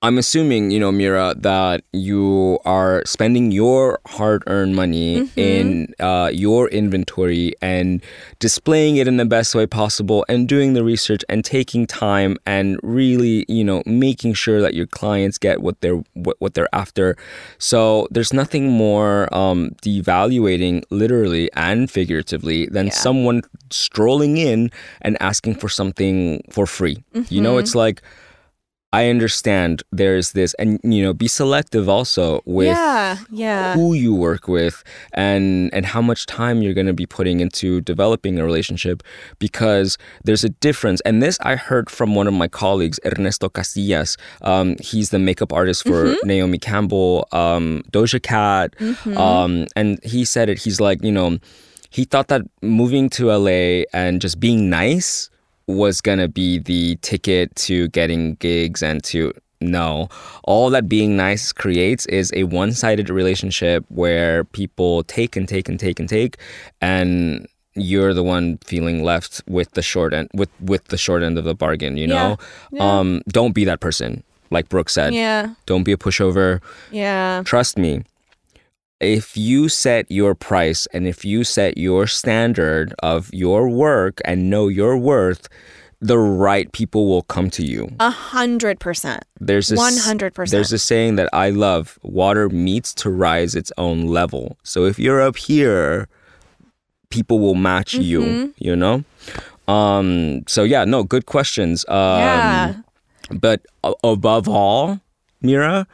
I'm assuming, you know, Mira, that you are spending your hard earned money Mm-hmm. in uh, your inventory and displaying it in the best way possible and doing the research and taking time and really, you know, making sure that your clients get what they're what, what they're after. So there's nothing more um, devaluating literally and figuratively than Yeah. someone strolling in and asking for something for free. You Mm-hmm. know, it's like I understand there's this, and you know, be selective also with yeah, yeah. who you work with and and how much time you're going to be putting into developing a relationship because there's a difference. And this I heard from one of my colleagues, Ernesto Casillas. Um, he's the makeup artist for Naomi Campbell, um, Doja Cat, um, and he said it. He's like, you know, he thought that moving to LA and just being nice was gonna be the ticket to getting gigs and to no. All that being nice creates is a one sided relationship where people take and take and take and take and you're the one feeling left with the short end with with the short end of the bargain, you know? Um don't be that person. Like Brooke said. Yeah, Don't be a pushover. yeah. Trust me, if you set your price and if you set your standard of your work and know your worth, the right people will come to you. A hundred percent. There's 100%. There's a saying that I love: water meets to rise its own level. So if you're up here, people will match Mm-hmm. you. You know. Um. So yeah, no, good questions. Um, yeah. But above all, Mira,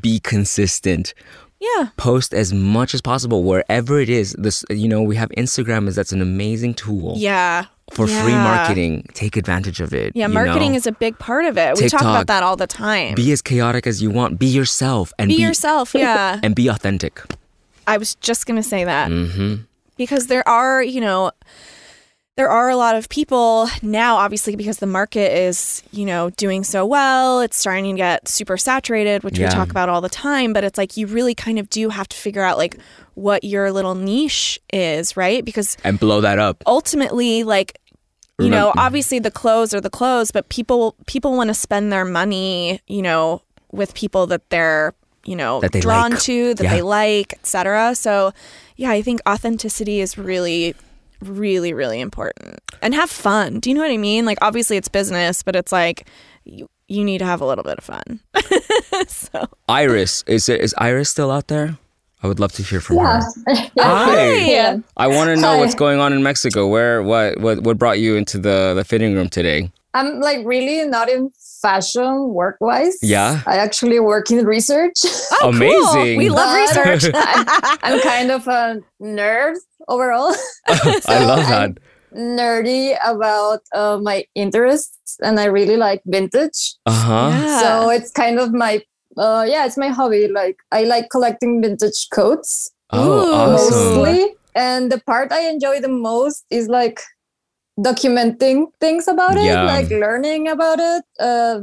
be consistent Yeah. post as much as possible wherever it is this you know we have instagram is that's an amazing tool Yeah. for free marketing take advantage of it Yeah, marketing know? is a big part of it. We talk about that all the time. be as chaotic as you want be yourself and Be be, yourself, yeah. and be authentic I was just going to say that. mm-hmm. because there are, you know, there are a lot of people now, obviously, because the market is, you know, doing so well. It's starting to get super saturated, which Yeah. we talk about all the time. But it's like you really kind of do have to figure out like what your little niche is, right? Because and blow that up ultimately, like, you know, obviously the clothes are the clothes, but people people want to spend their money, you know, with people that they're, you know, drawn like. to, that Yeah. they like, etc. So, yeah, I think authenticity is really really really important. And have fun. Do you know what I mean? Like obviously it's business, but it's like you you need to have a little bit of fun. so, iris is it is iris still out there i would love to hear from Yeah. her Hi. Yeah. i want to know Hi. what's going on in mexico where what what what brought you into the the fitting room today I'm like really not in fashion work wise. Yeah? I actually work in research. oh, cool. Amazing. We love research. I'm, I'm kind of a nerd overall. i love that Nerdy about uh, my interests, and I really like vintage. uh-huh Yeah. So it's kind of my uh, yeah, it's my hobby. Like I like collecting vintage coats oh Ooh. awesome mostly, and the part I enjoy the most is like documenting things about it, Yeah. like learning about it. Uh,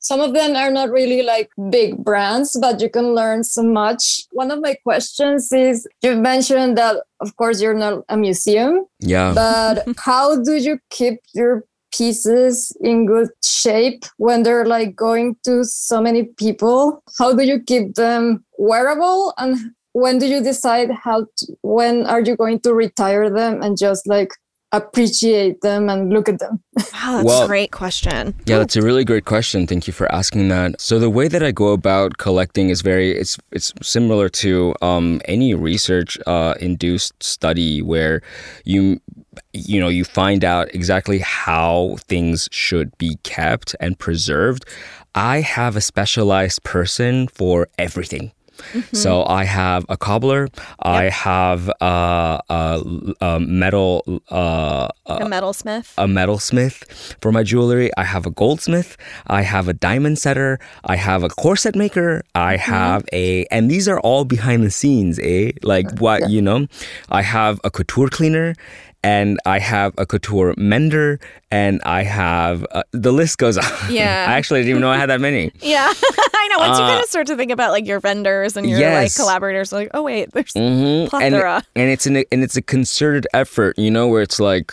some of them are not really like big brands, but you can learn so much. One of my questions is you mentioned that, of course, you're not a museum, yeah but how do you keep your pieces in good shape when they're like going to so many people? How do you keep them wearable? And when do you decide how to, when are you going to retire them and just like appreciate them and look at them? Wow, that's Well- a great question. Yeah, that's a really great question. Thank you for asking that. So the way that I go about collecting is very it's it's similar to um, any research uh, induced study where you you know you find out exactly how things should be kept and preserved. I have a specialized person for everything. So I have a cobbler. I have uh, a, a metal uh, a metalsmith. a metalsmith for my jewelry. I have a goldsmith. I have a diamond setter. I have a corset maker. I have a, and these are all behind the scenes, eh? Like what, you know? I have a couture cleaner. And I have a couture mender, and I have uh, the list goes on. Yeah. I actually didn't even know I had that many. Yeah, I know. Once you Uh, kind of start to think about like your vendors and your Yes. like collaborators, like, oh wait, there's Mhm. and, plethora. and it's an and it's a concerted effort, you know, where it's like,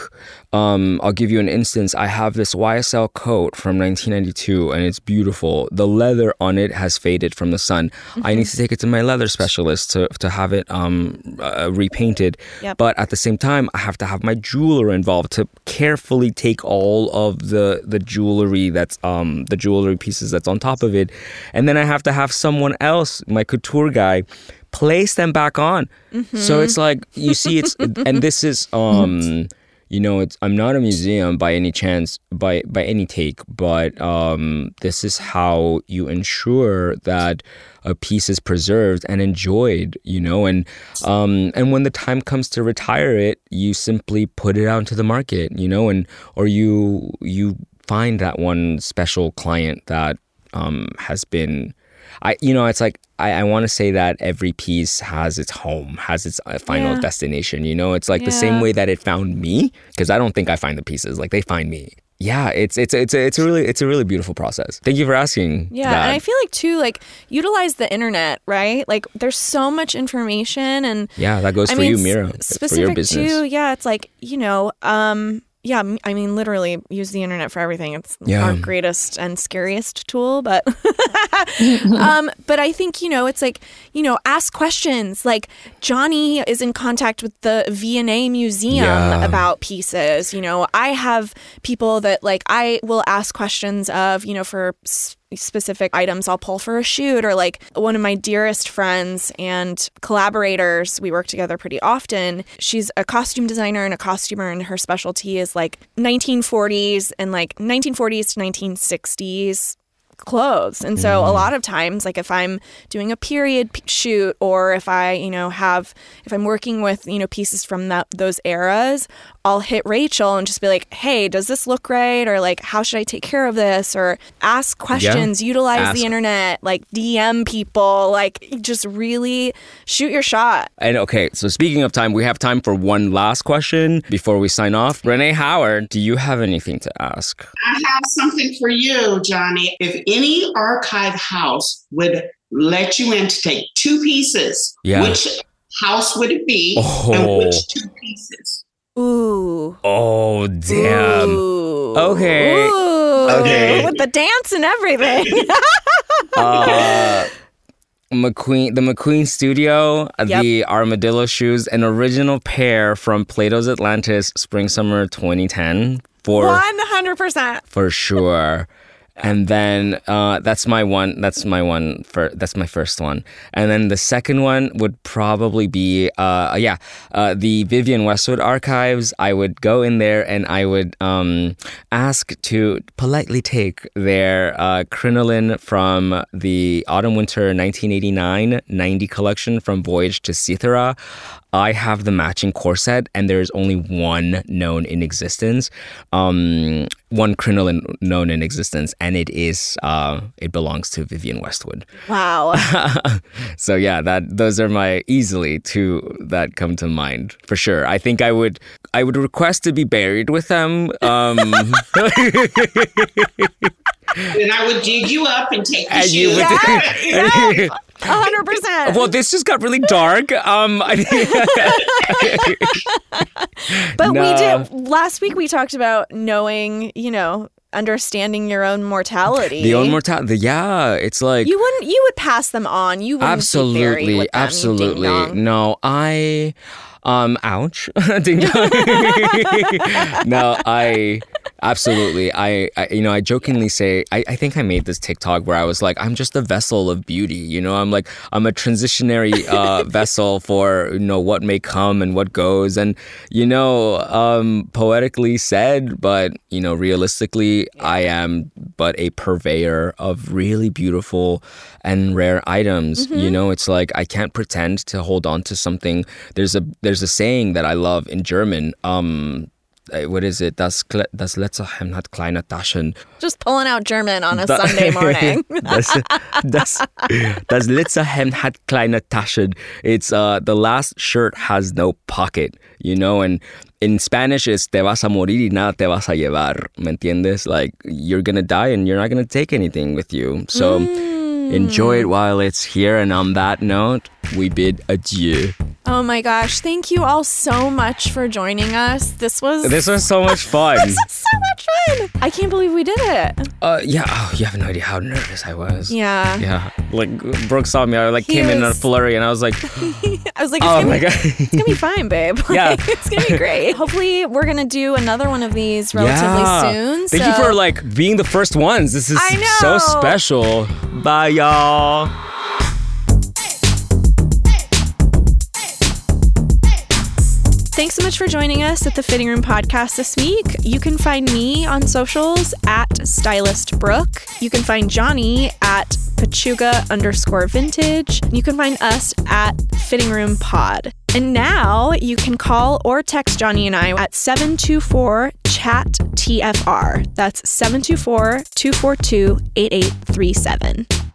um, I'll give you an instance. I have this YSL coat from 1992, and it's beautiful. The leather on it has faded from the sun. I need to take it to my leather specialist to to have it um, uh, repainted. Yep. But at the same time, I have to have my jeweler involved to carefully take all of the the jewelry that's um the jewelry pieces that's on top of it, and then I have to have someone else, my couture guy, place them back on. So it's like you see, it's and this is um you know it's I'm not a museum by any chance by by any take, but um this is how you ensure that a piece is preserved and enjoyed, you know, and um and when the time comes to retire it, you simply put it out into the market, you know, and or you you find that one special client that um has been I, you know, it's like I, I want to say that every piece has its home, has its uh, final Yeah. destination. You know, it's like the same way that it found me, because I don't think I find the pieces; like they find me. Yeah, it's it's it's a, it's a really it's a really beautiful process. Thank you for asking. Yeah, that. and I feel like too, like utilize the internet, right? Like there's so much information, and yeah, that goes I for mean, you, Mira, for your business. too. Yeah, it's like you know, um, yeah. I mean, literally use the internet for everything. It's Yeah. our greatest and scariest tool, but um, but I think you know, it's like you know, ask questions. Like Johnny is in contact with the V&A Museum Yeah. about pieces. You know, I have people that like I will ask questions of you know for. s- specific items I'll pull for a shoot or like one of my dearest friends and collaborators we work together pretty often. She's a costume designer and a costumer and her specialty is like 1940s and like 1940s to 1960s clothes. And so a mm-hmm. lot of times like if I'm doing a period p- shoot or if I, you know, have if I'm working with, you know, pieces from that those eras, I'll hit Rachel and just be like, "Hey, does this look right?" or like, "How should I take care of this?" or ask questions, utilize Ask. the internet, like DM people, like just really shoot your shot. And okay, so speaking of time, we have time for one last question before we sign off. Renee Howard, do you have anything to ask? I have something for you, Johnny. If any archive house would let you in to take two pieces, Yeah. which house would it be Oh. and which two pieces? Ooh. Oh, damn. Ooh. Okay. Ooh. Okay. With the dance and everything. uh, McQueen, the McQueen Studio, Yep. the Armadillo shoes, an original pair from Plato's Atlantis, Spring Summer 2010 for 100%. for sure. And then uh, that's my one. That's my one. For that's my first one. And then the second one would probably be, uh, yeah, uh, the Vivienne Westwood archives. I would go in there and I would um, ask to politely take their uh, crinoline from the autumn winter 1989-90 collection from Voyage to Cythera. I have the matching corset, and there's only one known in existence, um, one crinoline known in existence, and it is uh, it belongs to Vivienne Westwood. Wow. so yeah, that those are my easily two that come to mind for sure. I think I would I would request to be buried with them. Um, Then I would dig you up and take the And you shoes. would- Yeah, yeah. 100%. well, this just got really dark. Um, but we did last week we talked about knowing, you know, understanding your own mortality. the own mortality. Yeah, it's like You wouldn't you would pass them on. You wouldn't be absolutely them, absolutely no i um ouch Ding dong. no i absolutely I, I you know i jokingly say I, I think i made this tiktok where i was like i'm just a vessel of beauty you know i'm like i'm a transitionary uh vessel for you know what may come and what goes and you know um poetically said but you know realistically i am but a purveyor of really beautiful and rare items. You know, it's like I can't pretend to hold on to something. There's a there's a saying that I love in German. Um, what is it? Das, Kle- das letzte Hemd hat kleine Taschen. Just pulling out German on a Da- Sunday morning. das, das, das letzte Hemd hat kleine Taschen. It's uh, the last shirt has no pocket, you know, and in Spanish it's te vas a morir y nada te vas a llevar. ¿Me entiendes? Like you're gonna die and you're not gonna take anything with you. So enjoy it while it's here. And on that note, we bid adieu. oh my gosh. Thank you all so much for joining us. This was This was so much fun. This was so much fun. I can't believe we did it. Uh, yeah. Oh, you have no idea how nervous I was. Yeah. Yeah. Like Brooke saw me. I like He came in in a flurry, and I was like, I was like, it's "Oh gonna my be, god." it's gonna be fine, babe. Yeah. It's gonna be great. Hopefully, we're gonna do another one of these relatively Yeah. soon. Thank so- you for like being the first ones. This is so special. Bye, y'all. Thanks so much for joining us at the Fitting Room podcast this week. You can find me on socials at Stylist Brooke. You can find Johnny at Pechuga underscore vintage. You can find us at Fitting Room Pod. And now you can call or text Johnny and I at 724 chat TFR. That's 724 242 8837.